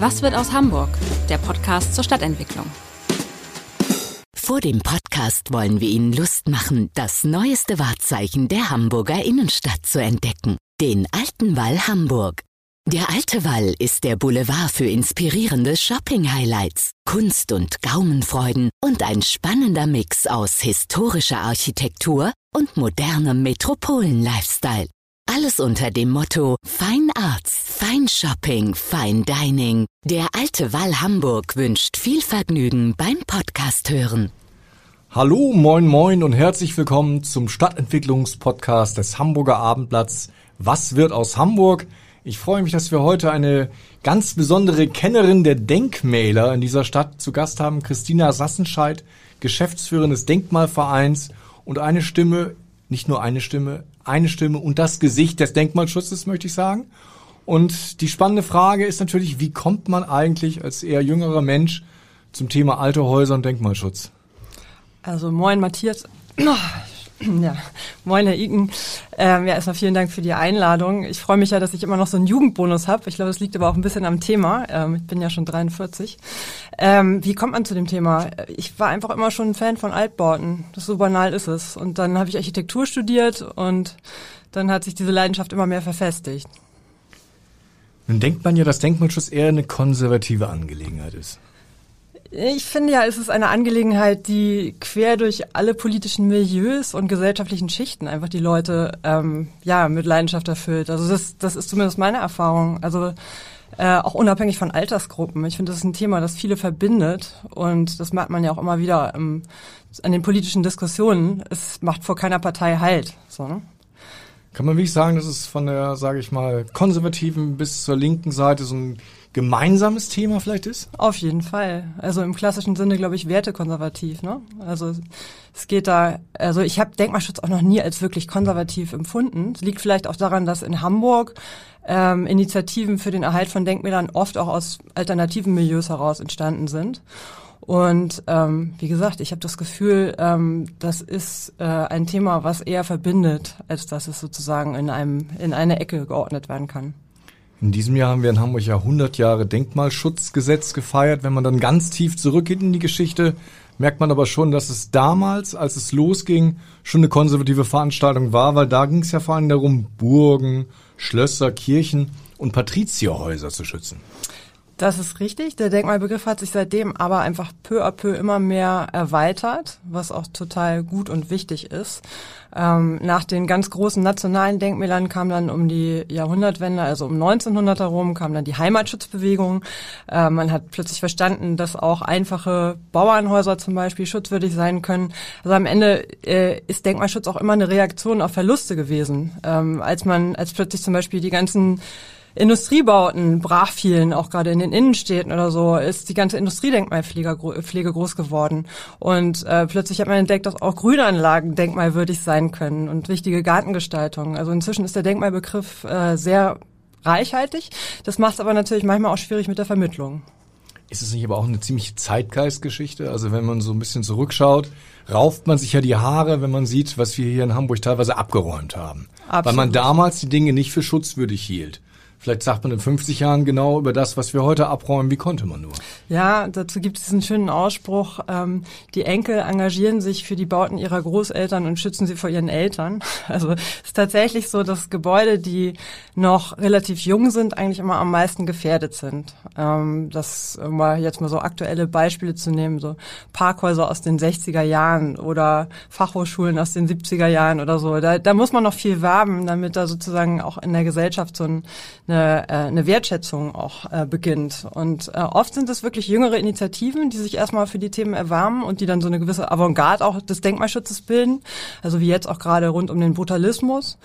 Was wird aus Hamburg? Der Podcast zur Stadtentwicklung. Vor dem Podcast wollen wir Ihnen Lust machen, das neueste Wahrzeichen der Hamburger Innenstadt zu entdecken. Den Alten Wall Hamburg. Der Alte Wall ist der Boulevard für inspirierende Shopping-Highlights, Kunst- und Gaumenfreuden und ein spannender Mix aus historischer Architektur und modernem Metropolen-Lifestyle. Alles unter dem Motto Fine Arts, Fine Shopping, Fine Dining. Der Alte Wall Hamburg wünscht viel Vergnügen beim Podcast hören. Hallo, moin, moin und herzlich willkommen zum Stadtentwicklungspodcast des Hamburger Abendblatts. Was wird aus Hamburg? Ich freue mich, dass wir heute eine ganz besondere Kennerin der Denkmäler in dieser Stadt zu Gast haben, Christina Sassenscheid, Geschäftsführerin des Denkmalvereins und eine Stimme, nicht nur eine Stimme, eine Stimme und das Gesicht des Denkmalschutzes, möchte ich sagen. Und die spannende Frage ist natürlich, wie kommt man eigentlich als eher jüngerer Mensch zum Thema alte Häuser und Denkmalschutz? Also moin Matthias. Ja, moin Herr Iken. Ähm, ja, erstmal vielen Dank für die Einladung. Ich freue mich ja, dass ich immer noch so einen Jugendbonus habe. Ich glaube, das liegt aber auch ein bisschen am Thema. Ähm, ich bin ja schon 43. Ähm, wie kommt man zu dem Thema? Ich war einfach immer schon ein Fan von Altbauten. Das so banal ist es. Und dann habe ich Architektur studiert und dann hat sich diese Leidenschaft immer mehr verfestigt. Nun denkt man ja, dass Denkmalschutz eher eine konservative Angelegenheit ist. Ich finde ja, es ist eine Angelegenheit, die quer durch alle politischen Milieus und gesellschaftlichen Schichten einfach die Leute ähm, ja mit Leidenschaft erfüllt. Also das, das ist zumindest meine Erfahrung. Also äh, auch unabhängig von Altersgruppen. Ich finde, das ist ein Thema, das viele verbindet und das merkt man ja auch immer wieder ähm, an den politischen Diskussionen. Es macht vor keiner Partei Halt. So, ne? Kann man wirklich sagen, dass es von der, sage ich mal, konservativen bis zur linken Seite so ein gemeinsames Thema vielleicht ist? Auf jeden Fall. Also im klassischen Sinne, glaube ich, wertekonservativ. Ne? Also es geht da, also ich habe Denkmalschutz auch noch nie als wirklich konservativ empfunden. Es liegt vielleicht auch daran, dass in Hamburg ähm, Initiativen für den Erhalt von Denkmälern oft auch aus alternativen Milieus heraus entstanden sind. Und ähm, wie gesagt, ich habe das Gefühl, ähm, das ist äh, ein Thema, was eher verbindet, als dass es sozusagen in einem in eine Ecke geordnet werden kann. In diesem Jahr haben wir in Hamburg ja 100 Jahre Denkmalschutzgesetz gefeiert. Wenn man dann ganz tief zurückgeht in die Geschichte, merkt man aber schon, dass es damals, als es losging, schon eine konservative Veranstaltung war, weil da ging es ja vor allem darum, Burgen, Schlösser, Kirchen und Patrizierhäuser zu schützen. Das ist richtig. Der Denkmalbegriff hat sich seitdem aber einfach peu à peu immer mehr erweitert, was auch total gut und wichtig ist. Ähm, nach den ganz großen nationalen Denkmälern kam dann um die Jahrhundertwende, also um 1900 herum, kam dann die Heimatschutzbewegung. Äh, man hat plötzlich verstanden, dass auch einfache Bauernhäuser zum Beispiel schutzwürdig sein können. Also am Ende äh, ist Denkmalschutz auch immer eine Reaktion auf Verluste gewesen. Ähm, als man, als plötzlich zum Beispiel die ganzen Industriebauten brach fielen, auch gerade in den Innenstädten oder so, ist die ganze Industriedenkmalpflege Pflege groß geworden. Und äh, plötzlich hat man entdeckt, dass auch Grünanlagen denkmalwürdig sein können und wichtige Gartengestaltungen. Also inzwischen ist der Denkmalbegriff äh, sehr reichhaltig. Das macht es aber natürlich manchmal auch schwierig mit der Vermittlung. Ist es nicht aber auch eine ziemliche Zeitgeistgeschichte? Also wenn man so ein bisschen zurückschaut, rauft man sich ja die Haare, wenn man sieht, was wir hier in Hamburg teilweise abgeräumt haben. Absolut. Weil man damals die Dinge nicht für schutzwürdig hielt. Vielleicht sagt man in 50 Jahren genau über das, was wir heute abräumen. Wie konnte man nur? Ja, dazu gibt es diesen schönen Ausspruch, ähm, die Enkel engagieren sich für die Bauten ihrer Großeltern und schützen sie vor ihren Eltern. Also es ist tatsächlich so, dass Gebäude, die noch relativ jung sind, eigentlich immer am meisten gefährdet sind. Ähm, das, um mal jetzt mal so aktuelle Beispiele zu nehmen, so Parkhäuser aus den 60er Jahren oder Fachhochschulen aus den 70er Jahren oder so. Da, da muss man noch viel werben, damit da sozusagen auch in der Gesellschaft so ein eine, äh, eine Wertschätzung auch äh, beginnt. Und äh, oft sind es wirklich jüngere Initiativen, die sich erstmal für die Themen erwärmen und die dann so eine gewisse Avantgarde auch des Denkmalschutzes bilden. Also wie jetzt auch gerade rund um den Brutalismus.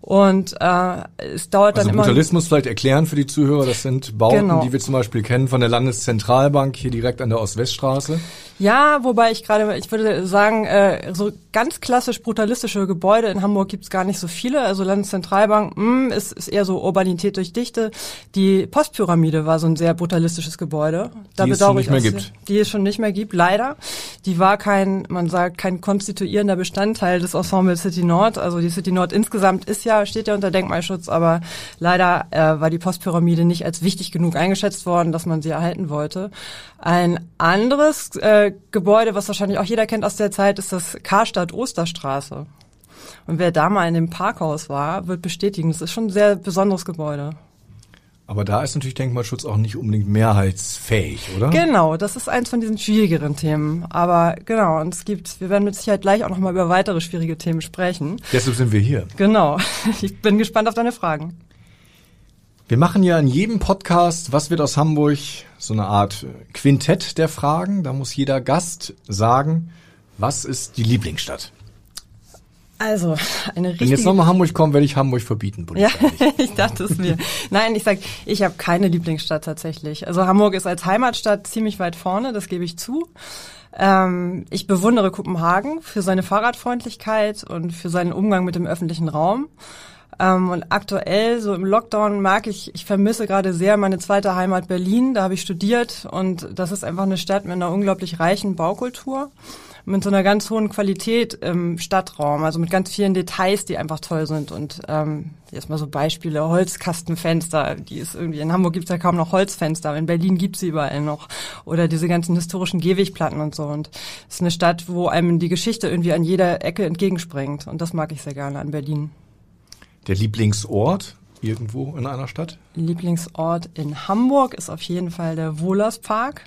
Und äh, es dauert also dann immer. Brutalismus vielleicht erklären für die Zuhörer. Das sind Bauten, Genau. die wir zum Beispiel kennen von der Landeszentralbank hier direkt an der Ostweststraße. Ja, wobei ich gerade, ich würde sagen, äh, so ganz klassisch brutalistische Gebäude in Hamburg gibt's gar nicht so viele. Also Landeszentralbank mh, hm, ist, ist eher so Urbanität durch Dichte. Die Postpyramide war so ein sehr brutalistisches Gebäude. Da die es schon nicht mehr gibt. Die es schon nicht mehr gibt, leider. Die war kein, man sagt, kein konstituierender Bestandteil des Ensemble City Nord. Also die City Nord insgesamt ist ja, steht ja unter Denkmalschutz, aber leider äh, war die Postpyramide nicht als wichtig genug eingeschätzt worden, dass man sie erhalten wollte. Ein anderes äh, Gebäude, was wahrscheinlich auch jeder kennt aus der Zeit, ist das Karstadt Osterstraße. Und wer da mal in dem Parkhaus war, wird bestätigen, das ist schon ein sehr besonderes Gebäude. Aber da ist natürlich Denkmalschutz auch nicht unbedingt mehrheitsfähig, oder? Genau, das ist eins von diesen schwierigeren Themen. Aber genau, und es gibt, wir werden mit Sicherheit gleich auch nochmal über weitere schwierige Themen sprechen. Deshalb sind wir hier. Genau. Ich bin gespannt auf deine Fragen. Wir machen ja in jedem Podcast, was wird aus Hamburg, so eine Art Quintett der Fragen. Da muss jeder Gast sagen, was ist die Lieblingsstadt? Also, eine richtige... Wenn jetzt nochmal Hamburg kommt, werde ich Hamburg verbieten. Ja, ich dachte es mir. Nein, ich sag, ich habe keine Lieblingsstadt tatsächlich. Also Hamburg ist als Heimatstadt ziemlich weit vorne, das gebe ich zu. Ähm, ich bewundere Kopenhagen für seine Fahrradfreundlichkeit und für seinen Umgang mit dem öffentlichen Raum. Ähm, und aktuell, so im Lockdown, mag ich, ich vermisse gerade sehr meine zweite Heimat Berlin. Da habe ich studiert und das ist einfach eine Stadt mit einer unglaublich reichen Baukultur mit so einer ganz hohen Qualität im Stadtraum, also mit ganz vielen Details, die einfach toll sind. Und ähm, jetzt mal so Beispiele, Holzkastenfenster, die ist irgendwie, in Hamburg gibt's ja kaum noch Holzfenster, in Berlin gibt's sie überall noch. Oder diese ganzen historischen Gehwegplatten und so. Und es ist eine Stadt, wo einem die Geschichte irgendwie an jeder Ecke entgegenspringt. Und das mag ich sehr gerne an Berlin. Der Lieblingsort irgendwo in einer Stadt? Lieblingsort in Hamburg ist auf jeden Fall der Wohlerspark.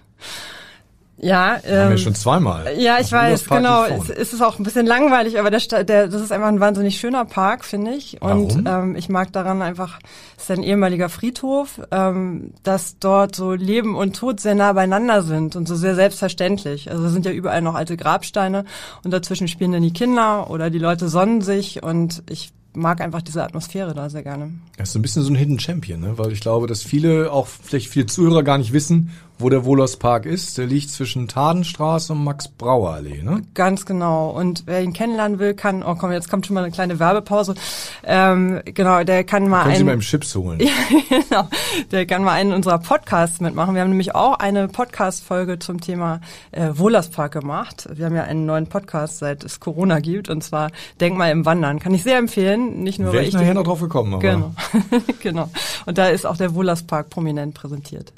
Ja, ähm, haben wir schon zweimal. Ja, ich weiß, genau. Es, es ist auch ein bisschen langweilig, aber der, der, das ist einfach ein wahnsinnig schöner Park, finde ich. Und ähm, ich mag daran einfach, es ist ein ehemaliger Friedhof, ähm, dass dort so Leben und Tod sehr nah beieinander sind und so sehr selbstverständlich. Also sind ja überall noch alte Grabsteine und dazwischen spielen dann die Kinder oder die Leute sonnen sich und ich mag einfach diese Atmosphäre da sehr gerne. Das ist so ein bisschen so ein Hidden Champion, ne? weil ich glaube, dass viele, auch vielleicht viele Zuhörer gar nicht wissen, wo der Wohlers Park ist. Der liegt zwischen Tadenstraße und Max-Brauer-Allee, ne? Ganz genau. Und wer ihn kennenlernen will, kann, oh komm, jetzt kommt schon mal eine kleine Werbepause. Ähm, genau, der kann mal Können einen, Sie mal im Chips holen. ja, genau. Der kann mal einen unserer Podcasts mitmachen. Wir haben nämlich auch eine Podcast-Folge zum Thema äh, Wohlers Park gemacht. Wir haben ja einen neuen Podcast, seit es Corona gibt, und zwar Denkmal im Wandern. Kann ich sehr empfehlen. Nicht nur, Wäre weil ich nachher noch drauf gekommen. Aber. Genau. genau. Und da ist auch der Wohlers Park prominent präsentiert.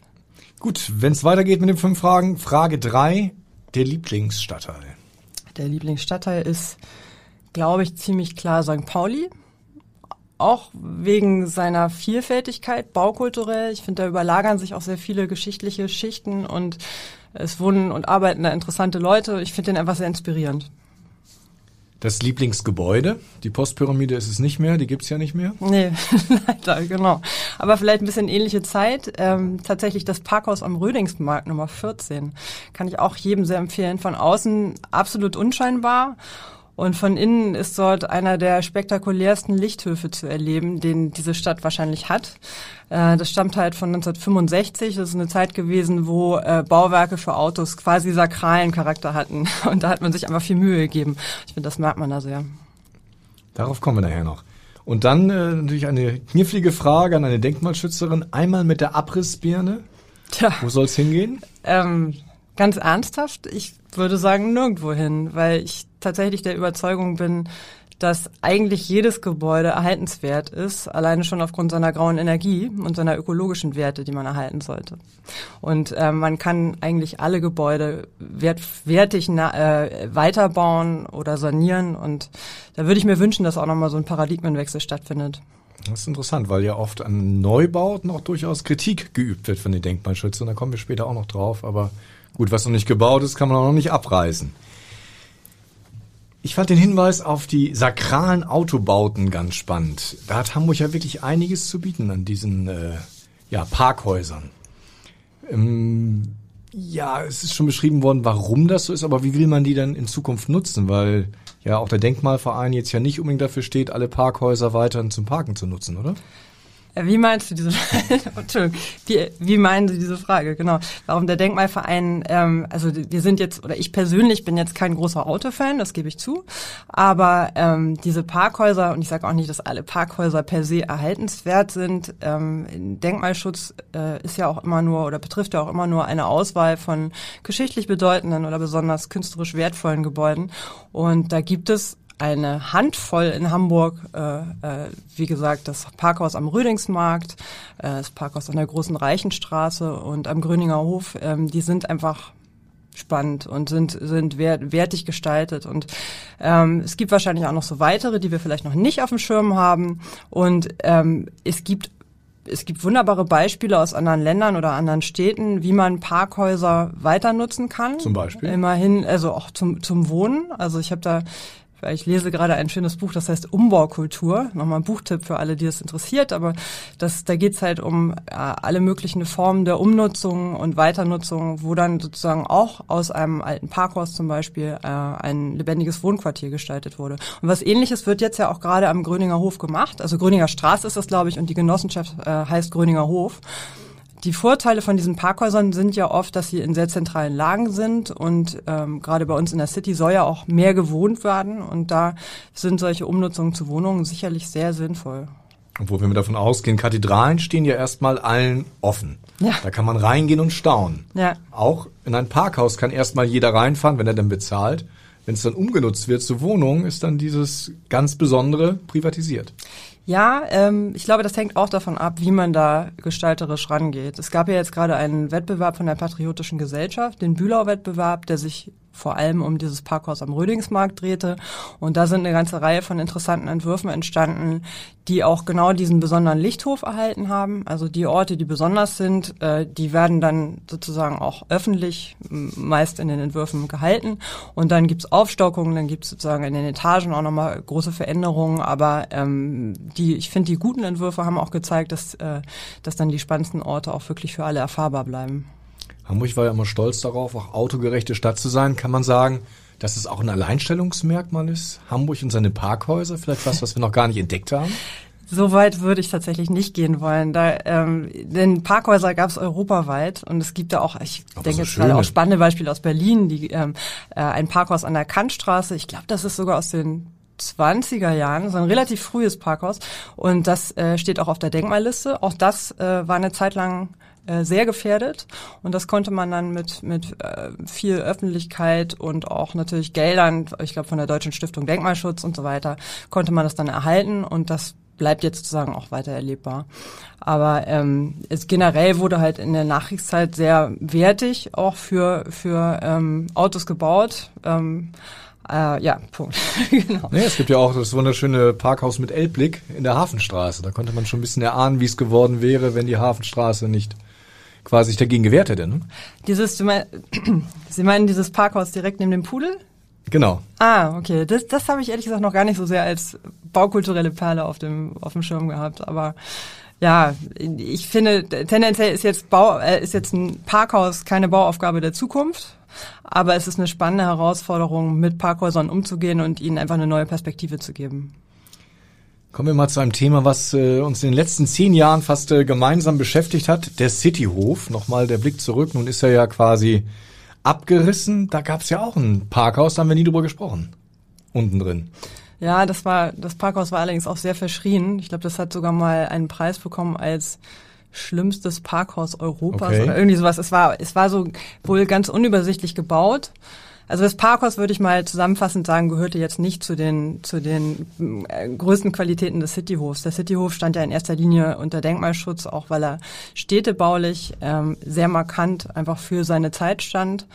Gut, wenn es weitergeht mit den fünf Fragen, Frage drei: der Lieblingsstadtteil. Der Lieblingsstadtteil ist, glaube ich, ziemlich klar St. Pauli. Auch wegen seiner Vielfältigkeit, baukulturell. Ich finde, da überlagern sich auch sehr viele geschichtliche Schichten und es wohnen und arbeiten da interessante Leute. Ich finde den einfach sehr inspirierend. Das Lieblingsgebäude, die Postpyramide ist es nicht mehr, die gibt's ja nicht mehr. Nee, leider, genau. Aber vielleicht ein bisschen ähnliche Zeit. Ähm, tatsächlich das Parkhaus am Rödingsmarkt Nummer 14. Kann ich auch jedem sehr empfehlen. Von außen absolut unscheinbar und von innen ist dort einer der spektakulärsten Lichthöfe zu erleben, den diese Stadt wahrscheinlich hat. Äh, das stammt halt von 1965. Das ist eine Zeit gewesen, wo äh, Bauwerke für Autos quasi sakralen Charakter hatten. Und da hat man sich einfach viel Mühe gegeben. Ich finde, das merkt man da sehr. Darauf kommen wir nachher noch. Und dann äh, natürlich eine knifflige Frage an eine Denkmalschützerin. Einmal mit der Abrissbirne. Tja. Wo soll es hingehen? Ähm, ganz ernsthaft, ich würde sagen nirgendwo hin, weil ich tatsächlich der Überzeugung bin, dass eigentlich jedes Gebäude erhaltenswert ist, alleine schon aufgrund seiner grauen Energie und seiner ökologischen Werte, die man erhalten sollte. Und äh, man kann eigentlich alle Gebäude wert, wertig na, äh, weiterbauen oder sanieren. Und da würde ich mir wünschen, dass auch nochmal so ein Paradigmenwechsel stattfindet. Das ist interessant, weil ja oft an Neubauten auch durchaus Kritik geübt wird von den Denkmalschützern. Da kommen wir später auch noch drauf. Aber gut, was noch nicht gebaut ist, kann man auch noch nicht abreißen. Ich fand den Hinweis auf die sakralen Autobauten ganz spannend. Da hat Hamburg ja wirklich einiges zu bieten an diesen äh, ja, Parkhäusern. Ähm, ja, es ist schon beschrieben worden, warum das so ist, aber wie will man die dann in Zukunft nutzen? Weil ja auch der Denkmalverein jetzt ja nicht unbedingt dafür steht, alle Parkhäuser weiterhin zum Parken zu nutzen, oder? Äh, wie meinst du diese Entschuldigung, wie, wie meinen Sie diese Frage? Genau. Warum der Denkmalverein, ähm, also wir sind jetzt, oder ich persönlich bin jetzt kein großer Autofan, das gebe ich zu, aber ähm, diese Parkhäuser, und ich sage auch nicht, dass alle Parkhäuser per se erhaltenswert sind, ähm, Denkmalschutz äh, ist ja auch immer nur oder betrifft ja auch immer nur eine Auswahl von geschichtlich bedeutenden oder besonders künstlerisch wertvollen Gebäuden. Und da gibt es eine Handvoll in Hamburg, äh, äh, wie gesagt, das Parkhaus am Rüdingsmarkt, äh, das Parkhaus an der Großen Reichenstraße und am Gröninger Hof, ähm, die sind einfach spannend und sind sind wert, wertig gestaltet und ähm, es gibt wahrscheinlich auch noch so weitere, die wir vielleicht noch nicht auf dem Schirm haben und ähm, es gibt es gibt wunderbare Beispiele aus anderen Ländern oder anderen Städten, wie man Parkhäuser weiter nutzen kann. Zum Beispiel? Immerhin, also auch zum, zum Wohnen. Also ich habe da weil ich lese gerade ein schönes Buch, das heißt Umbaukultur. Nochmal ein Buchtipp für alle, die es interessiert. Aber das, da geht's halt um äh, alle möglichen Formen der Umnutzung und Weiternutzung, wo dann sozusagen auch aus einem alten Parkhaus zum Beispiel äh, ein lebendiges Wohnquartier gestaltet wurde. Und was ähnliches wird jetzt ja auch gerade am Gröninger Hof gemacht. Also Gröninger Straße ist das, glaube ich, und die Genossenschaft äh, heißt Gröninger Hof. Die Vorteile von diesen Parkhäusern sind ja oft, dass sie in sehr zentralen Lagen sind und ähm, gerade bei uns in der City soll ja auch mehr gewohnt werden und da sind solche Umnutzungen zu Wohnungen sicherlich sehr sinnvoll. Obwohl, wenn wir davon ausgehen, Kathedralen stehen ja erstmal allen offen. Ja. Da kann man reingehen und staunen. Ja. Auch in ein Parkhaus kann erstmal jeder reinfahren, wenn er denn bezahlt. Wenn es dann umgenutzt wird zu Wohnungen, ist dann dieses ganz Besondere privatisiert. Ja, ähm, ich glaube, das hängt auch davon ab, wie man da gestalterisch rangeht. Es gab ja jetzt gerade einen Wettbewerb von der Patriotischen Gesellschaft, den Bühlau-Wettbewerb, der sich vor allem um dieses Parkhaus am Rödingsmarkt drehte. Und da sind eine ganze Reihe von interessanten Entwürfen entstanden, die auch genau diesen besonderen Lichthof erhalten haben. Also die Orte, die besonders sind, äh, die werden dann sozusagen auch öffentlich meist in den Entwürfen gehalten. Und dann gibt's Aufstockungen, dann gibt's sozusagen in den Etagen auch nochmal große Veränderungen. Aber ähm, die, ich finde, die guten Entwürfe haben auch gezeigt, dass, äh, dass dann die spannendsten Orte auch wirklich für alle erfahrbar bleiben. Hamburg war ja immer stolz darauf, auch autogerechte Stadt zu sein. Kann man sagen, dass es auch ein Alleinstellungsmerkmal ist? Hamburg und seine Parkhäuser? Vielleicht was, was wir noch gar nicht entdeckt haben? So weit würde ich tatsächlich nicht gehen wollen. Da, ähm, denn Parkhäuser gab es europaweit und es gibt da auch, ich Aber denke so jetzt gerade auch spannende Beispiele aus Berlin, die ähm, äh, ein Parkhaus an der Kantstraße, ich glaube, das ist sogar aus den 20er Jahren, so ein relativ frühes Parkhaus und das äh, steht auch auf der Denkmalliste. Auch das äh, war eine Zeit lang äh, sehr gefährdet und das konnte man dann mit mit äh, viel Öffentlichkeit und auch natürlich Geldern, ich glaube von der Deutschen Stiftung Denkmalschutz und so weiter, konnte man das dann erhalten und das bleibt jetzt sozusagen auch weiter erlebbar. Aber ähm, es generell wurde halt in der Nachkriegszeit sehr wertig auch für für ähm, Autos gebaut. Ähm, äh, ja, Punkt. genau. Nee, es gibt ja auch das wunderschöne Parkhaus mit Elbblick in der Hafenstraße. Da konnte man schon ein bisschen erahnen, wie es geworden wäre, wenn die Hafenstraße nicht quasi sich dagegen gewehrt hätte. Ne? Dieses, du mein, Sie meinen dieses Parkhaus direkt neben dem Pudel? Genau. Ah, okay. Das, das habe ich ehrlich gesagt noch gar nicht so sehr als baukulturelle Perle auf dem, auf dem Schirm gehabt. Aber ja, ich finde, tendenziell ist jetzt Bau, äh, ist jetzt ein Parkhaus keine Bauaufgabe der Zukunft. Aber es ist eine spannende Herausforderung, mit Parkhäusern umzugehen und ihnen einfach eine neue Perspektive zu geben. Kommen wir mal zu einem Thema, was äh, uns in den letzten zehn Jahren fast äh, gemeinsam beschäftigt hat. Der Cityhof. Nochmal der Blick zurück. Nun ist er ja quasi abgerissen. Da gab es ja auch ein Parkhaus, da haben wir nie drüber gesprochen. Unten drin. Ja, das war, das Parkhaus war allerdings auch sehr verschrien. Ich glaube, das hat sogar mal einen Preis bekommen als schlimmstes Parkhaus Europas Okay. oder irgendwie sowas. Es war, es war so wohl ganz unübersichtlich gebaut. Also das Parkhaus würde ich mal zusammenfassend sagen, gehörte jetzt nicht zu den zu den äh, größten Qualitäten des Cityhofs. Der Cityhof stand ja in erster Linie unter Denkmalschutz, auch weil er städtebaulich ähm, sehr markant einfach für seine Zeit stand.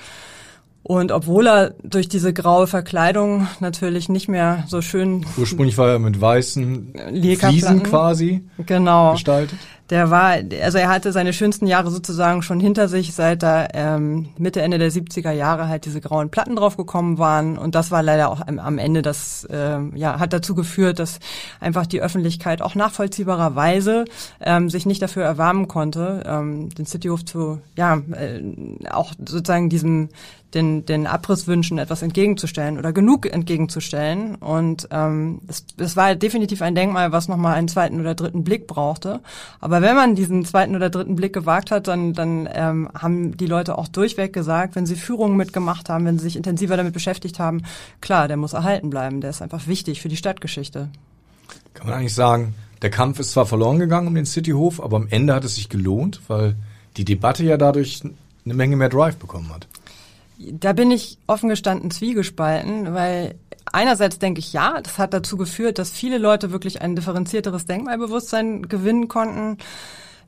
Und obwohl er durch diese graue Verkleidung natürlich nicht mehr so schön Ursprünglich war er mit weißen. Fliesen quasi genau gestaltet. Der war, also er hatte seine schönsten Jahre sozusagen schon hinter sich, seit da ähm, Mitte, Ende der 70er Jahre halt diese grauen Platten draufgekommen waren. Und das war leider auch am, Ende das, ähm, ja, hat dazu geführt, dass einfach die Öffentlichkeit auch nachvollziehbarerweise ähm, sich nicht dafür erwärmen konnte, ähm, den Cityhof zu, ja, äh, auch sozusagen diesem den, den Abrisswünschen etwas entgegenzustellen oder genug entgegenzustellen. Und ähm, es, es war definitiv ein Denkmal, was nochmal einen zweiten oder dritten Blick brauchte. Aber wenn man diesen zweiten oder dritten Blick gewagt hat, dann, dann ähm, haben die Leute auch durchweg gesagt, wenn sie Führungen mitgemacht haben, wenn sie sich intensiver damit beschäftigt haben, klar, der muss erhalten bleiben. Der ist einfach wichtig für die Stadtgeschichte. Kann man eigentlich sagen, der Kampf ist zwar verloren gegangen um den Cityhof, aber am Ende hat es sich gelohnt, weil die Debatte ja dadurch eine Menge mehr Drive bekommen hat. Da bin ich offen gestanden zwiegespalten, weil einerseits denke ich, ja, das hat dazu geführt, dass viele Leute wirklich ein differenzierteres Denkmalbewusstsein gewinnen konnten.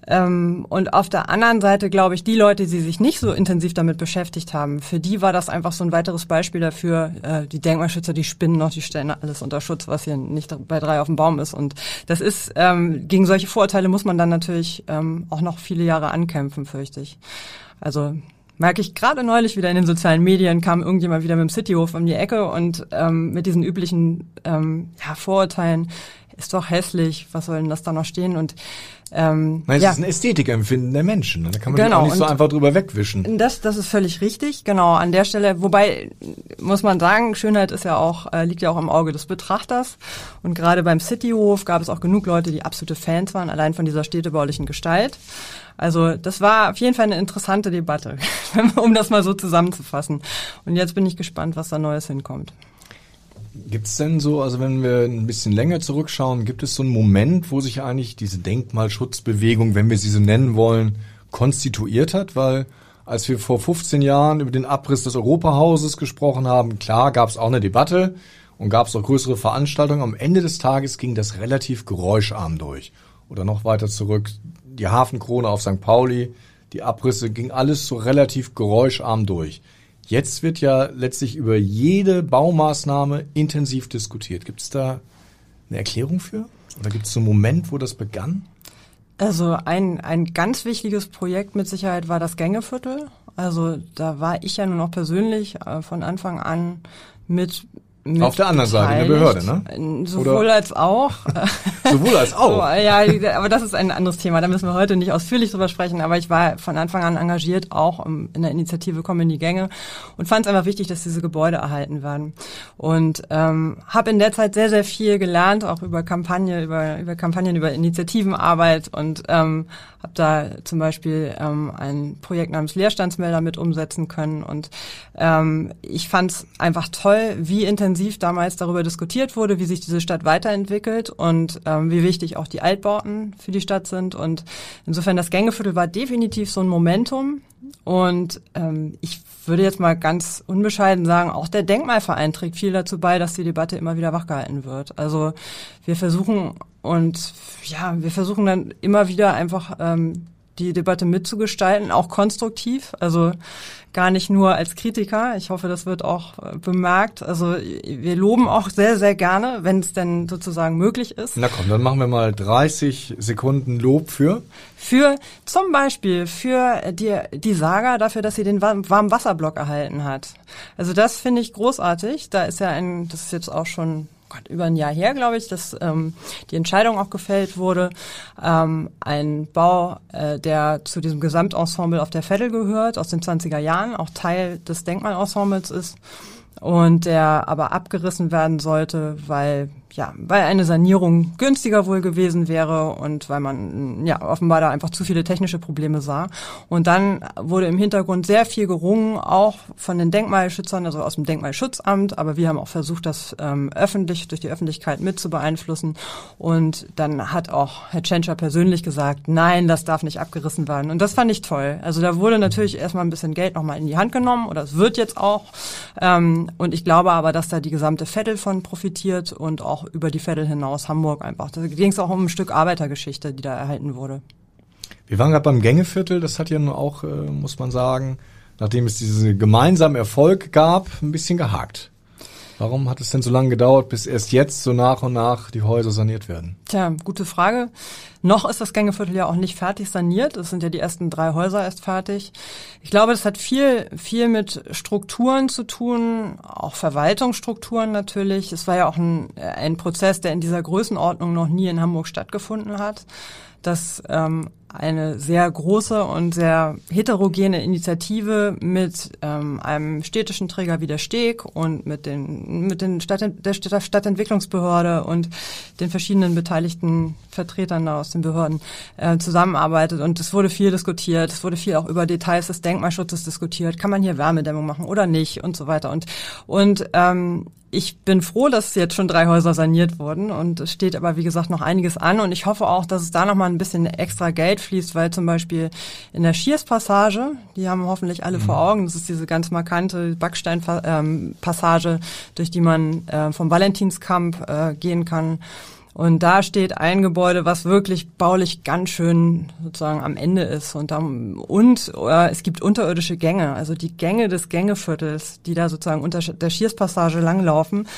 Ähm, und auf der anderen Seite glaube ich, die Leute, die sich nicht so intensiv damit beschäftigt haben, für die war das einfach so ein weiteres Beispiel dafür, äh, die Denkmalschützer, die spinnen noch, die stellen alles unter Schutz, was hier nicht bei drei auf dem Baum ist. Und das ist, ähm, gegen solche Vorurteile muss man dann natürlich ähm, auch noch viele Jahre ankämpfen, fürchte ich. Also merke ich gerade neulich wieder in den sozialen Medien, kam irgendjemand wieder mit dem Cityhof um die Ecke und ähm, mit diesen üblichen ähm, ja, Vorurteilen, ist doch hässlich, was soll denn das da noch stehen? Und ähm, Nein, es ja. ist ein Ästhetikempfinden der Menschen. Da kann man genau. auch nicht so einfach drüber wegwischen. Das, das ist völlig richtig, genau. An der Stelle, wobei muss man sagen, Schönheit ist ja auch, äh, liegt ja auch im Auge des Betrachters. Und gerade beim Cityhof gab es auch genug Leute, die absolute Fans waren, allein von dieser städtebaulichen Gestalt. Also das war auf jeden Fall eine interessante Debatte, um das mal so zusammenzufassen. Und jetzt bin ich gespannt, was da Neues hinkommt. Gibt es denn so, also wenn wir ein bisschen länger zurückschauen, gibt es so einen Moment, wo sich eigentlich diese Denkmalschutzbewegung, wenn wir sie so nennen wollen, konstituiert hat? Weil als wir vor 15 Jahren über den Abriss des Europahauses gesprochen haben, klar gab es auch eine Debatte und gab es auch größere Veranstaltungen. Am Ende des Tages ging das relativ geräuscharm durch. Oder noch weiter zurück, die Hafenkrone auf St. Pauli, die Abrisse, ging alles so relativ geräuscharm durch. Jetzt wird ja letztlich über jede Baumaßnahme intensiv diskutiert. Gibt es da eine Erklärung für? Oder gibt es einen Moment, wo das begann? Also ein, ein ganz wichtiges Projekt mit Sicherheit war das Gängeviertel. Also da war ich ja nun auch persönlich äh, von Anfang an mit auf der anderen Seite der Behörde, ne? Sowohl Oder? als auch. Sowohl als auch. So, ja, aber das ist ein anderes Thema. Da müssen wir heute nicht ausführlich drüber sprechen. Aber ich war von Anfang an engagiert, auch in der Initiative Kommen in die Gänge und fand es einfach wichtig, dass diese Gebäude erhalten werden. Und ähm, habe in der Zeit sehr, sehr viel gelernt, auch über Kampagne, über, über Kampagnen, über Initiativenarbeit und ähm, habe da zum Beispiel ähm, ein Projekt namens Leerstandsmelder mit umsetzen können. Und ähm, ich fand es einfach toll, wie intensiv damals darüber diskutiert wurde, wie sich diese Stadt weiterentwickelt und ähm, wie wichtig auch die Altbauten für die Stadt sind. Und insofern das Gängeviertel war definitiv so ein Momentum. Und ähm, ich würde jetzt mal ganz unbescheiden sagen, auch der Denkmalverein trägt viel dazu bei, dass die Debatte immer wieder wachgehalten wird. Also wir versuchen und ja, wir versuchen dann immer wieder einfach ähm, die Debatte mitzugestalten, auch konstruktiv, also gar nicht nur als Kritiker. Ich hoffe, das wird auch äh, bemerkt. Also wir loben auch sehr, sehr gerne, wenn es denn sozusagen möglich ist. Na komm, dann machen wir mal 30 Sekunden Lob für. Für zum Beispiel für die, die Saga dafür, dass sie den warmen Wasserblock erhalten hat. Also das finde ich großartig. Da ist ja ein, das ist jetzt auch schon Gott, über ein Jahr her, glaube ich, dass ähm, die Entscheidung auch gefällt wurde. Ähm, ein Bau, äh, der zu diesem Gesamtensemble auf der Veddel gehört, aus den 20er Jahren, auch Teil des Denkmalensembles ist und der aber abgerissen werden sollte, weil ja, weil eine Sanierung günstiger wohl gewesen wäre und weil man ja offenbar da einfach zu viele technische Probleme sah. Und dann wurde im Hintergrund sehr viel gerungen, auch von den Denkmalschützern, also aus dem Denkmalschutzamt, aber wir haben auch versucht, das ähm, öffentlich durch die Öffentlichkeit mit zu beeinflussen. Und dann hat auch Herr Tschentscher persönlich gesagt, nein, das darf nicht abgerissen werden. Und das fand ich toll. Also da wurde natürlich erstmal ein bisschen Geld nochmal in die Hand genommen oder es wird jetzt auch. Ähm, und ich glaube aber, dass da die gesamte Vettel von profitiert und auch auch über die Veddel hinaus, Hamburg einfach. Da ging es auch um ein Stück Arbeitergeschichte, die da erhalten wurde. Wir waren gerade beim Gängeviertel, das hat ja nun auch, äh, muss man sagen, nachdem es diesen gemeinsamen Erfolg gab, ein bisschen gehakt. Warum hat es denn so lange gedauert, bis erst jetzt so nach und nach die Häuser saniert werden? Tja, gute Frage. Noch ist das Gängeviertel ja auch nicht fertig saniert. Es sind ja die ersten drei Häuser erst fertig. Ich glaube, das hat viel, viel mit Strukturen zu tun, auch Verwaltungsstrukturen natürlich. Es war ja auch ein, ein Prozess, der in dieser Größenordnung noch nie in Hamburg stattgefunden hat dass ähm, eine sehr große und sehr heterogene Initiative mit ähm, einem städtischen Träger wie der Steg und mit den mit den Stadt, der Stadtentwicklungsbehörde und den verschiedenen beteiligten Vertretern aus den Behörden äh, zusammenarbeitet. Und es wurde viel diskutiert, es wurde viel auch über Details des Denkmalschutzes diskutiert, kann man hier Wärmedämmung machen oder nicht? Und so weiter. Und und ähm, ich bin froh, dass jetzt schon drei Häuser saniert wurden. Und es steht aber, wie gesagt, noch einiges an. Und ich hoffe auch, dass es da nochmal ein bisschen extra Geld fließt, weil zum Beispiel in der Schierspassage, die haben hoffentlich alle mhm. vor Augen, das ist diese ganz markante Backsteinpassage, ähm, durch die man äh, vom Valentinskamp äh, gehen kann und da steht ein Gebäude, was wirklich baulich ganz schön sozusagen am Ende ist. Und, da, und äh, es gibt unterirdische Gänge, also die Gänge des Gängeviertels, die da sozusagen unter der Schierspassage langlaufen.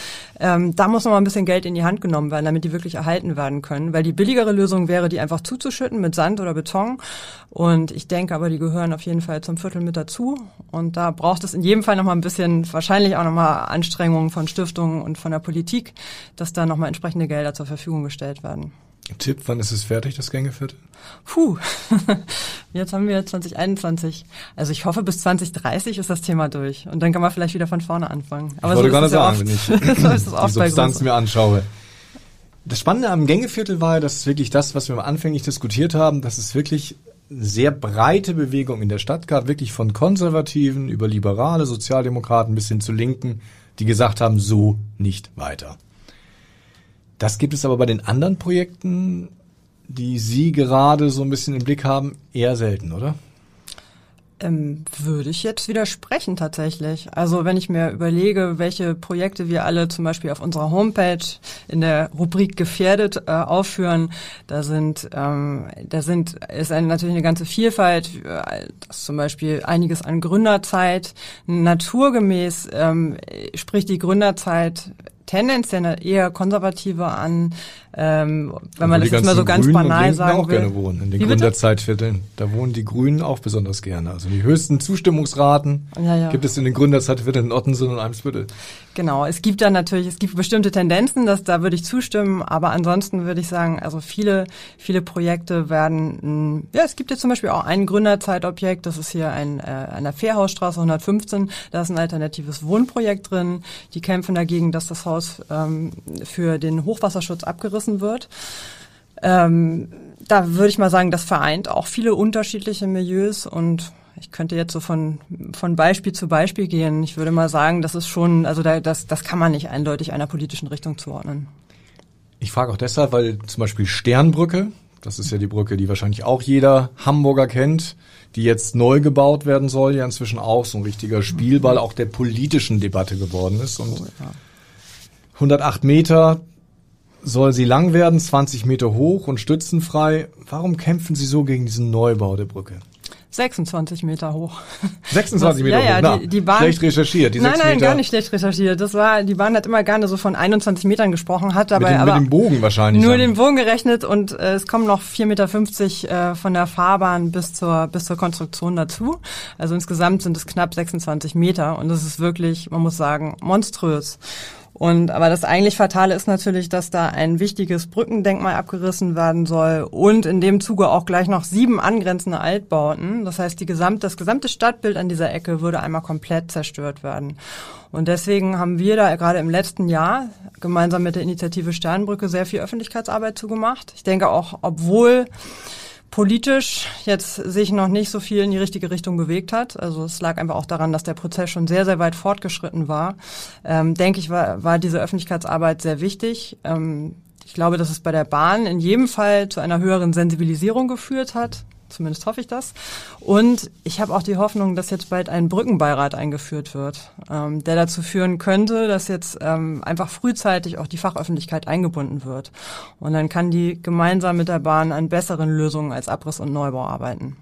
Ähm, da muss noch mal ein bisschen Geld in die Hand genommen werden, damit die wirklich erhalten werden können. Weil die billigere Lösung wäre, die einfach zuzuschütten mit Sand oder Beton. Und ich denke aber, die gehören auf jeden Fall zum Viertel mit dazu. Und da braucht es in jedem Fall noch mal ein bisschen, wahrscheinlich auch noch mal Anstrengungen von Stiftungen und von der Politik, dass da noch mal entsprechende Gelder zur Verfügung Verfügung gestellt werden. Tipp, wann ist es fertig, das Gängeviertel? Puh, jetzt haben wir 2021. Also ich hoffe, bis 2030 ist das Thema durch. Und dann kann man vielleicht wieder von vorne anfangen. Aber ich wollte so gerade sagen, wenn ich die Substanz mir anschaue. Das Spannende am Gängeviertel war dass es wirklich das, was wir anfänglich diskutiert haben, dass es wirklich sehr breite Bewegung in der Stadt gab, wirklich von Konservativen über Liberale, Sozialdemokraten bis hin zu Linken, die gesagt haben, so nicht weiter. Das gibt es aber bei den anderen Projekten, die Sie gerade so ein bisschen im Blick haben, eher selten, oder? Ähm, würde ich jetzt widersprechen tatsächlich. Also wenn ich mir überlege, welche Projekte wir alle zum Beispiel auf unserer Homepage in der Rubrik gefährdet äh, aufführen, da sind ähm, da sind ist eine, natürlich eine ganze Vielfalt, äh, zum Beispiel einiges an Gründerzeit naturgemäß ähm, spricht die Gründerzeit tendenziell eher konservativer an, ähm, wenn man das jetzt mal so ganz Grünen banal sagen auch will. gerne wohnen in den Gründerzeitvierteln. Da wohnen die Grünen auch besonders gerne. Also die höchsten Zustimmungsraten ja, ja. gibt es in den Gründerzeitvierteln in Ottensen und Eimsbüttel. Genau, es gibt dann natürlich, es gibt bestimmte Tendenzen, dass da würde ich zustimmen, aber ansonsten würde ich sagen, also viele, viele Projekte werden, ja, es gibt jetzt zum Beispiel auch ein Gründerzeitobjekt, das ist hier ein, äh, an der Fährhausstraße 115, da ist ein alternatives Wohnprojekt drin, die kämpfen dagegen, dass das Haus ähm, für den Hochwasserschutz abgerissen wird. Ähm, da würde ich mal sagen, das vereint auch viele unterschiedliche Milieus und ich könnte jetzt so von, von Beispiel zu Beispiel gehen. Ich würde mal sagen, das ist schon, also da, das, das kann man nicht eindeutig einer politischen Richtung zuordnen. Ich frage auch deshalb, weil zum Beispiel Sternbrücke, das ist ja die Brücke, die wahrscheinlich auch jeder Hamburger kennt, die jetzt neu gebaut werden soll, ja inzwischen auch so ein richtiger Spielball auch der politischen Debatte geworden ist. Und oh, ja. 108 Meter soll sie lang werden, 20 Meter hoch und stützenfrei. Warum kämpfen Sie so gegen diesen Neubau der Brücke? 26 Meter hoch. 26 Meter ja, hoch, ja, die, die Bahn, schlecht recherchiert. Die nein, nein, Meter. gar nicht schlecht recherchiert. Das war, die Bahn hat immer gerne so von 21 Metern gesprochen, hat dabei mit dem, aber mit dem Bogen wahrscheinlich. Nur den Bogen gerechnet und äh, es kommen noch 4,50 Meter äh, von der Fahrbahn bis zur, bis zur Konstruktion dazu. Also insgesamt sind es knapp 26 Meter und das ist wirklich, man muss sagen, monströs. Und aber das eigentlich Fatale ist natürlich, dass da ein wichtiges Brückendenkmal abgerissen werden soll und in dem Zuge auch gleich noch sieben angrenzende Altbauten. Das heißt, die gesamt, das gesamte Stadtbild an dieser Ecke würde einmal komplett zerstört werden. Und deswegen haben wir da gerade im letzten Jahr gemeinsam mit der Initiative Sternbrücke sehr viel Öffentlichkeitsarbeit zugemacht. Ich denke auch, obwohl politisch jetzt sich noch nicht so viel in die richtige Richtung bewegt hat. Also es lag einfach auch daran, dass der Prozess schon sehr, sehr weit fortgeschritten war. Ähm, denke ich, war, war diese Öffentlichkeitsarbeit sehr wichtig. Ähm, ich glaube, dass es bei der Bahn in jedem Fall zu einer höheren Sensibilisierung geführt hat. Zumindest hoffe ich das. Und ich habe auch die Hoffnung, dass jetzt bald ein Brückenbeirat eingeführt wird, ähm, der dazu führen könnte, dass jetzt ähm, einfach frühzeitig auch die Fachöffentlichkeit eingebunden wird. Und dann kann die gemeinsam mit der Bahn an besseren Lösungen als Abriss und Neubau arbeiten.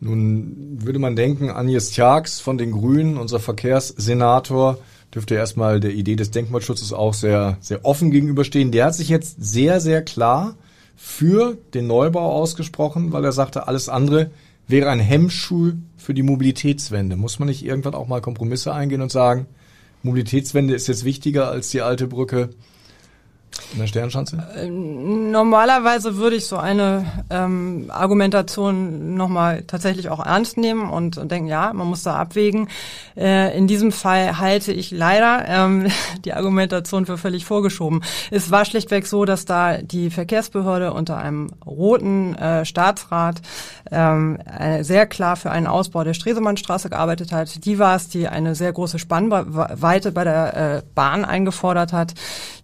Nun würde man denken, Agnes Tjax von den Grünen, unser Verkehrssenator, dürfte erstmal der Idee des Denkmalschutzes auch sehr, sehr offen gegenüberstehen. Der hat sich jetzt sehr, sehr klar für den Neubau ausgesprochen, weil er sagte, alles andere wäre ein Hemmschuh für die Mobilitätswende. Muss man nicht irgendwann auch mal Kompromisse eingehen und sagen, Mobilitätswende ist jetzt wichtiger als die alte Brücke in der Sternschanze? Äh, normalerweise würde ich so eine ähm, Argumentation nochmal tatsächlich auch ernst nehmen und, denken, ja, man muss da abwägen. Äh, in diesem Fall halte ich leider ähm, die Argumentation für völlig vorgeschoben. Es war schlichtweg so, dass da die Verkehrsbehörde unter einem roten äh, Staatsrat ähm, äh, sehr klar für einen Ausbau der Stresemannstraße gearbeitet hat. Die war es, die eine sehr große Spannweite bei der äh, Bahn eingefordert hat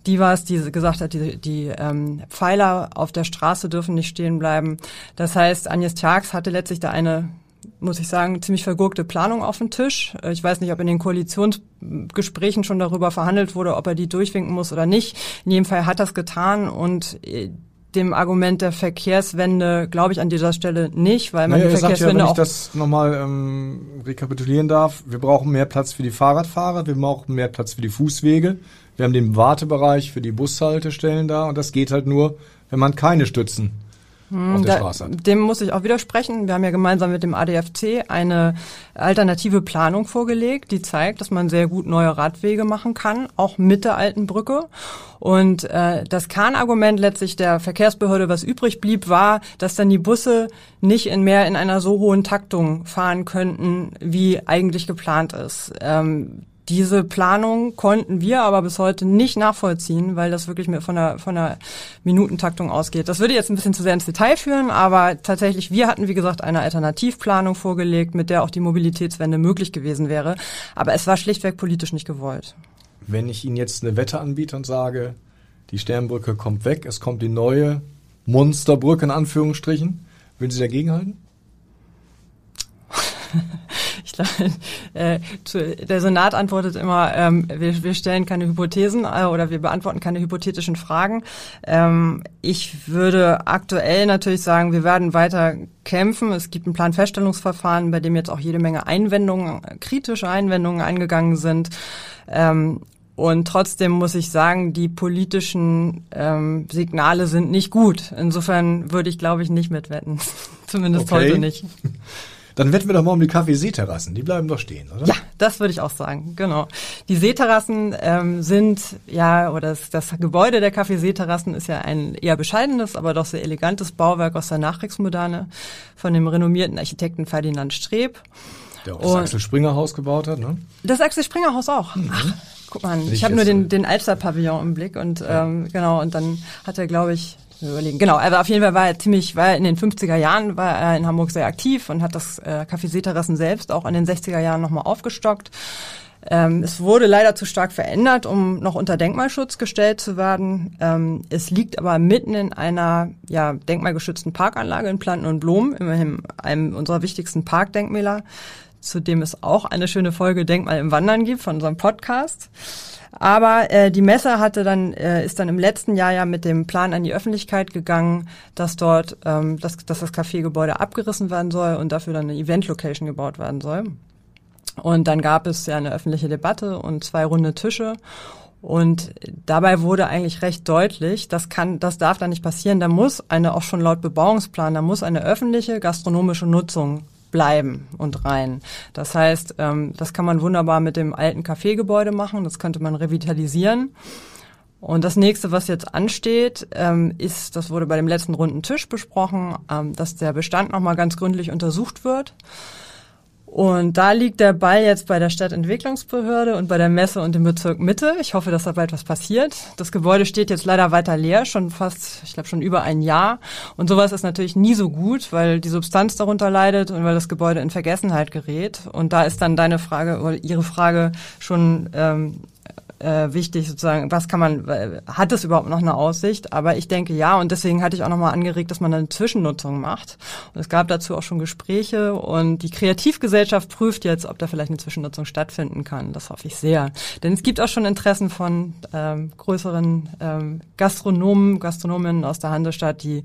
die war es, die gesagt hat, die, die ähm, Pfeiler auf der Straße dürfen nicht stehen bleiben. Das heißt, Agnes Tjax hatte letztlich da eine muss ich sagen, ziemlich vergurkte Planung auf dem Tisch. Äh, ich weiß nicht, ob in den Koalitionsgesprächen schon darüber verhandelt wurde, ob er die durchwinken muss oder nicht. In jedem Fall hat das getan und äh, dem Argument der Verkehrswende glaube ich an dieser Stelle nicht, weil man naja, die Verkehrswende ja, wenn auch ich das nochmal ähm, rekapitulieren darf, wir brauchen mehr Platz für die Fahrradfahrer, wir brauchen mehr Platz für die Fußwege, wir haben den Wartebereich für die Bushaltestellen da und das geht halt nur, wenn man keine Stützen auf der da, Straße. Dem muss ich auch widersprechen. Wir haben ja gemeinsam mit dem ADFC eine alternative Planung vorgelegt, die zeigt, dass man sehr gut neue Radwege machen kann, auch mit der alten Brücke. Und äh, das Kernargument letztlich der Verkehrsbehörde, was übrig blieb, war, dass dann die Busse nicht in mehr in einer so hohen Taktung fahren könnten, wie eigentlich geplant ist. Ähm, diese Planung konnten wir aber bis heute nicht nachvollziehen, weil das wirklich von der, von der Minutentaktung ausgeht. Das würde jetzt ein bisschen zu sehr ins Detail führen, aber tatsächlich, wir hatten, wie gesagt, eine Alternativplanung vorgelegt, mit der auch die Mobilitätswende möglich gewesen wäre. Aber es war schlichtweg politisch nicht gewollt. Wenn ich Ihnen jetzt eine Wette anbiete und sage, die Sternbrücke kommt weg, es kommt die neue Monsterbrücke in Anführungsstrichen, würden Sie dagegen glaube, äh, der Senat antwortet immer, ähm, wir, wir stellen keine Hypothesen äh, oder wir beantworten keine hypothetischen Fragen. Ähm, ich würde aktuell natürlich sagen, wir werden weiter kämpfen. Es gibt ein Planfeststellungsverfahren, bei dem jetzt auch jede Menge Einwendungen, kritische Einwendungen eingegangen sind. Ähm, und trotzdem muss ich sagen, die politischen ähm, Signale sind nicht gut. Insofern würde ich, glaube ich, nicht mitwetten. Zumindest okay. heute nicht. Dann wetten wir doch mal um die Kaffee-Seeterrassen. Die bleiben doch stehen, oder? Ja, das würde ich auch sagen, genau. Die Seeterrassen ähm, sind, ja, oder das, das Gebäude der Kaffee-Seeterrassen ist ja ein eher bescheidenes, aber doch sehr elegantes Bauwerk aus der Nachkriegsmoderne von dem renommierten Architekten Ferdinand Streb. Der auch das Axel Springer Haus gebaut hat, ne? Das Axel Springer Haus auch. Mhm. Ach, guck mal, ich, habe nur den, den Alster-Pavillon im Blick und ähm, genau, und dann hat er, glaube ich, überlegen. Genau, aber auf jeden Fall war er ziemlich, war er in den 50er Jahren war er in Hamburg sehr aktiv und hat das äh, Café Seeterrassen selbst auch in den 60er Jahren nochmal aufgestockt. Ähm, es wurde leider zu stark verändert, um noch unter Denkmalschutz gestellt zu werden. Ähm, es liegt aber mitten in einer ja, denkmalgeschützten Parkanlage in Planten und Blumen, immerhin einem unserer wichtigsten Parkdenkmäler, zu dem es auch eine schöne Folge Denkmal im Wandern gibt von unserem Podcast. Aber äh, die Messe hatte dann äh, ist dann im letzten Jahr ja mit dem Plan an die Öffentlichkeit gegangen, dass dort ähm, dass, dass das Cafégebäude abgerissen werden soll und dafür dann eine Event-Location gebaut werden soll. Und dann gab es ja eine öffentliche Debatte und zwei runde Tische. Und dabei wurde eigentlich recht deutlich, das kann, das darf da nicht passieren. Da muss eine, auch schon laut Bebauungsplan, da muss eine öffentliche gastronomische Nutzung bleiben und rein. Das heißt, ähm, das kann man wunderbar mit dem alten Kaffeegebäude machen, das könnte man revitalisieren. Und das nächste, was jetzt ansteht, ähm, ist, das wurde bei dem letzten runden Tisch besprochen, ähm, dass der Bestand nochmal ganz gründlich untersucht wird. Und da liegt der Ball jetzt bei der Stadtentwicklungsbehörde und bei der Messe und dem Bezirk Mitte. Ich hoffe, dass da bald was passiert. Das Gebäude steht jetzt leider weiter leer, schon fast, ich glaube schon über ein Jahr. Und sowas ist natürlich nie so gut, weil die Substanz darunter leidet und weil das Gebäude in Vergessenheit gerät. Und da ist dann deine Frage oder Ihre Frage schon ähm, äh, wichtig, sozusagen, was kann man, hat es überhaupt noch eine Aussicht? Aber ich denke ja, und deswegen hatte ich auch nochmal angeregt, dass man eine Zwischennutzung macht. Und es gab dazu auch schon Gespräche und die Kreativgesellschaft prüft jetzt, ob da vielleicht eine Zwischennutzung stattfinden kann. Das hoffe ich sehr. Denn es gibt auch schon Interessen von ähm, größeren ähm, Gastronomen, Gastronominnen aus der Handelsstadt, die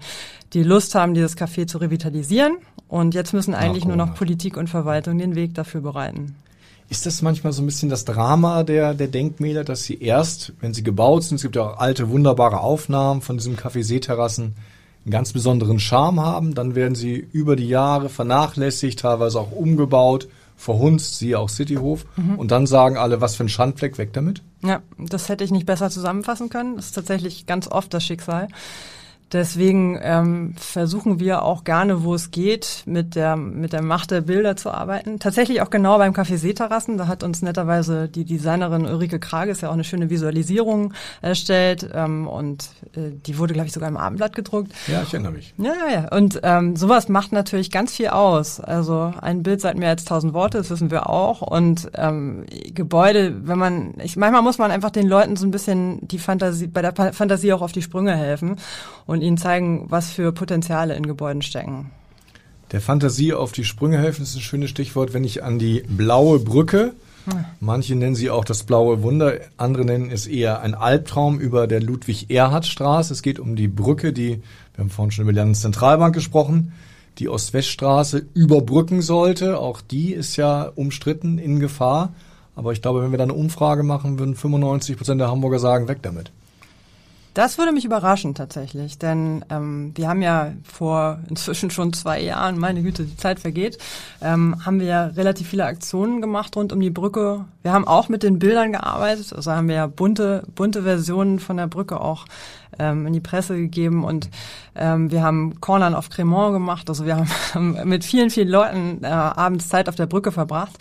die Lust haben, dieses Café zu revitalisieren. Und jetzt müssen eigentlich nur noch Politik und Verwaltung den Weg dafür bereiten. Ist das manchmal so ein bisschen das Drama der, der Denkmäler, dass sie erst, wenn sie gebaut sind, es gibt ja auch alte, wunderbare Aufnahmen von diesem Café Seeterrassen, einen ganz besonderen Charme haben. Dann werden sie über die Jahre vernachlässigt, teilweise auch umgebaut, verhunzt, siehe auch Cityhof. Mhm. Und dann sagen alle, was für ein Schandfleck, weg damit. Ja, das hätte ich nicht besser zusammenfassen können. Das ist tatsächlich ganz oft das Schicksal. Deswegen ähm, versuchen wir auch gerne, wo es geht, mit der mit der Macht der Bilder zu arbeiten. Tatsächlich auch genau beim Café Seeterrassen. Da hat uns netterweise die Designerin Ulrike Krages ja auch eine schöne Visualisierung erstellt ähm, und äh, die wurde, glaube ich, sogar im Abendblatt gedruckt. Ja, ich erinnere mich. Ja, ja, ja. Und ähm, sowas macht natürlich ganz viel aus. Also ein Bild sagt mehr als tausend Worte, das wissen wir auch. Und ähm, Gebäude, wenn man, ich manchmal muss man einfach den Leuten so ein bisschen die Fantasie bei der Fantasie auch auf die Sprünge helfen. Und und ihnen zeigen, was für Potenziale in Gebäuden stecken. Der Fantasie auf die Sprünge helfen ist ein schönes Stichwort, wenn ich an die blaue Brücke, hm. manche nennen sie auch das blaue Wunder, andere nennen es eher ein Albtraum über der Ludwig-Erhard-Straße. Es geht um die Brücke, die, wir haben vorhin schon über die Landeszentralbank gesprochen, die Ost-West-Straße überbrücken sollte. Auch die ist ja umstritten, in Gefahr. Aber ich glaube, wenn wir da eine Umfrage machen, würden 95 Prozent der Hamburger sagen, weg damit. Das würde mich überraschen tatsächlich, denn ähm, wir haben ja vor inzwischen schon zwei Jahren, meine Güte, die Zeit vergeht, ähm, haben wir ja relativ viele Aktionen gemacht rund um die Brücke. Wir haben auch mit den Bildern gearbeitet, also haben wir ja bunte, bunte Versionen von der Brücke auch ähm, in die Presse gegeben und ähm, wir haben Cornern auf Cremant gemacht, also wir haben mit vielen, vielen Leuten äh, abends Zeit auf der Brücke verbracht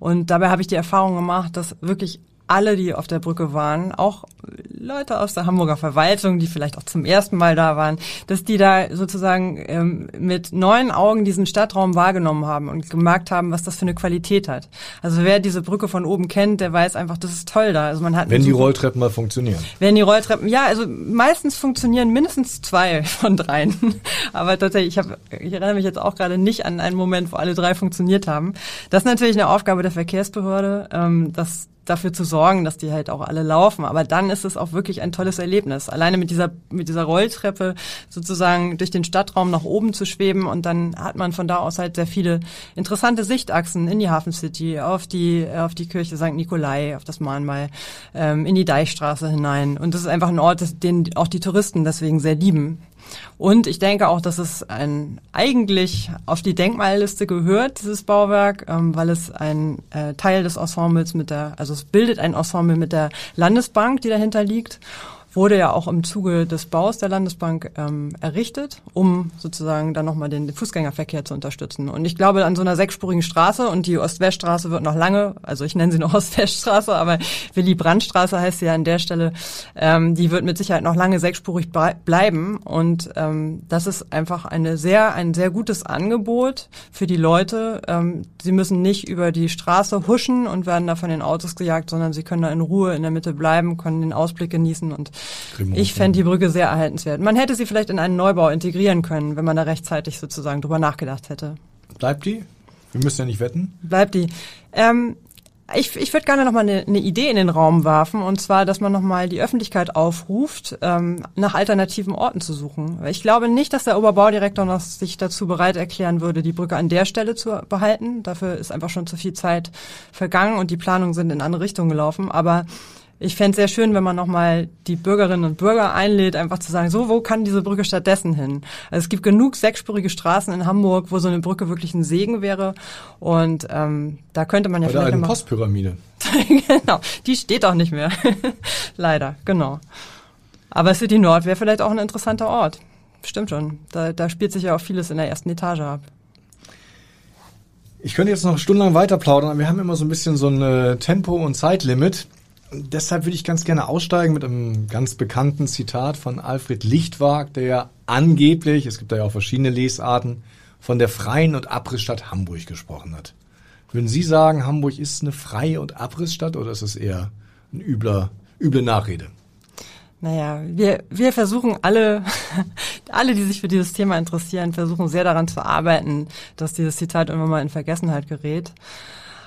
und dabei habe ich die Erfahrung gemacht, dass wirklich alle, die auf der Brücke waren, auch Leute aus der Hamburger Verwaltung, die vielleicht auch zum ersten Mal da waren, dass die da sozusagen ähm, mit neuen Augen diesen Stadtraum wahrgenommen haben und gemerkt haben, was das für eine Qualität hat. Also wer diese Brücke von oben kennt, der weiß einfach, das ist toll da. Also man hat wenn die Rolltreppen mal funktionieren. Wenn die Rolltreppen, ja, also meistens funktionieren mindestens zwei von dreien. Aber tatsächlich, ich, hab, ich erinnere mich jetzt auch gerade nicht an einen Moment, wo alle drei funktioniert haben. Das ist natürlich eine Aufgabe der Verkehrsbehörde, ähm, dass dafür zu sorgen, dass die halt auch alle laufen. Aber dann ist es auch wirklich ein tolles Erlebnis. Alleine mit dieser, mit dieser Rolltreppe sozusagen durch den Stadtraum nach oben zu schweben und dann hat man von da aus halt sehr viele interessante Sichtachsen in die Hafen City, auf die, auf die Kirche St. Nikolai, auf das Mahnmal, ähm, in die Deichstraße hinein. Und das ist einfach ein Ort, den auch die Touristen deswegen sehr lieben. Und ich denke auch, dass es ein eigentlich auf die Denkmalliste gehört, dieses Bauwerk, ähm, weil es ein äh, Teil des Ensembles mit der, also es bildet ein Ensemble mit der Landesbank, die dahinter liegt wurde ja auch im Zuge des Baus der Landesbank ähm, errichtet, um sozusagen dann nochmal den Fußgängerverkehr zu unterstützen. Und ich glaube, an so einer sechsspurigen Straße und die Ost-West-Straße wird noch lange, also ich nenne sie noch Ost-West-Straße, aber Willy-Brandt-Straße heißt sie ja an der Stelle, ähm, die wird mit Sicherheit noch lange sechsspurig bleiben. Und ähm, das ist einfach eine sehr, ein sehr gutes Angebot für die Leute. Ähm, sie müssen nicht über die Straße huschen und werden da von den Autos gejagt, sondern sie können da in Ruhe in der Mitte bleiben, können den Ausblick genießen und ich fände die Brücke sehr erhaltenswert. Man hätte sie vielleicht in einen Neubau integrieren können, wenn man da rechtzeitig sozusagen drüber nachgedacht hätte. Bleibt die? Wir müssen ja nicht wetten. Bleibt die. Ähm, ich, ich würde gerne noch mal eine, eine Idee in den Raum werfen, und zwar, dass man noch mal die Öffentlichkeit aufruft, ähm, nach alternativen Orten zu suchen. Ich glaube nicht, dass der Oberbaudirektor noch sich dazu bereit erklären würde, die Brücke an der Stelle zu behalten. Dafür ist einfach schon zu viel Zeit vergangen und die Planungen sind in andere Richtungen gelaufen. Aber ich fände es sehr schön, wenn man nochmal die Bürgerinnen und Bürger einlädt, einfach zu sagen, so, wo kann diese Brücke stattdessen hin? Also es gibt genug sechsspurige Straßen in Hamburg, wo so eine Brücke wirklich ein Segen wäre. Und ähm, da könnte man ja Bei vielleicht. Eine Postpyramide. genau, die steht auch nicht mehr. Leider, genau. Aber City Nord wäre vielleicht auch ein interessanter Ort. Stimmt schon. Da, da spielt sich ja auch vieles in der ersten Etage ab. Ich könnte jetzt noch stundenlang weiter plaudern, aber wir haben immer so ein bisschen so ein äh, Tempo- und Zeitlimit deshalb würde ich ganz gerne aussteigen mit einem ganz bekannten Zitat von Alfred Lichtwag, der ja angeblich, es gibt da ja auch verschiedene Lesarten, von der freien und Abrissstadt Hamburg gesprochen hat. Würden Sie sagen, Hamburg ist eine freie und Abrissstadt oder ist es eher ein übler, üble Nachrede? Naja, wir, wir versuchen alle, alle, die sich für dieses Thema interessieren, versuchen sehr daran zu arbeiten, dass dieses Zitat irgendwann mal in Vergessenheit gerät.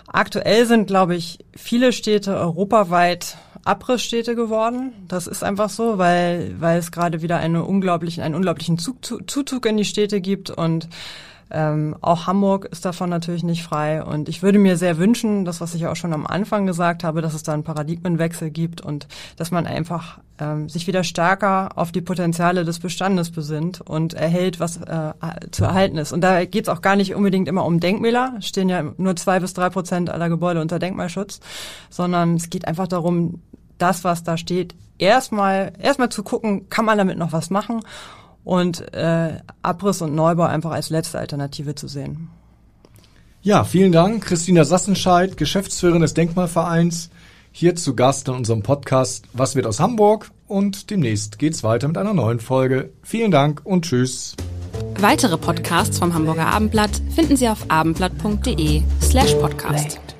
Aktuell sind, glaube ich, viele Städte europaweit Abrissstädte geworden. Das ist einfach so, weil, weil es gerade wieder eine unglaublichen, einen unglaublichen Zug, Zuzug in die Städte gibt und Ähm, auch Hamburg ist davon natürlich nicht frei. Und ich würde mir sehr wünschen, das, was ich auch schon am Anfang gesagt habe, dass es da einen Paradigmenwechsel gibt und dass man einfach ähm, sich wieder stärker auf die Potenziale des Bestandes besinnt und erhält, was äh, zu erhalten ist. Und da geht es auch gar nicht unbedingt immer um Denkmäler, stehen ja nur zwei bis drei Prozent aller Gebäude unter Denkmalschutz, sondern es geht einfach darum, das, was da steht, erstmal erstmal zu gucken, kann man damit noch was machen und äh, Abriss und Neubau einfach als letzte Alternative zu sehen. Ja, vielen Dank, Christina Sassenscheid, Geschäftsführerin des Denkmalvereins, hier zu Gast in unserem Podcast Was wird aus Hamburg? Und demnächst geht's weiter mit einer neuen Folge. Vielen Dank und tschüss. Weitere Podcasts vom Hamburger Abendblatt finden Sie auf abendblatt.de slash podcast.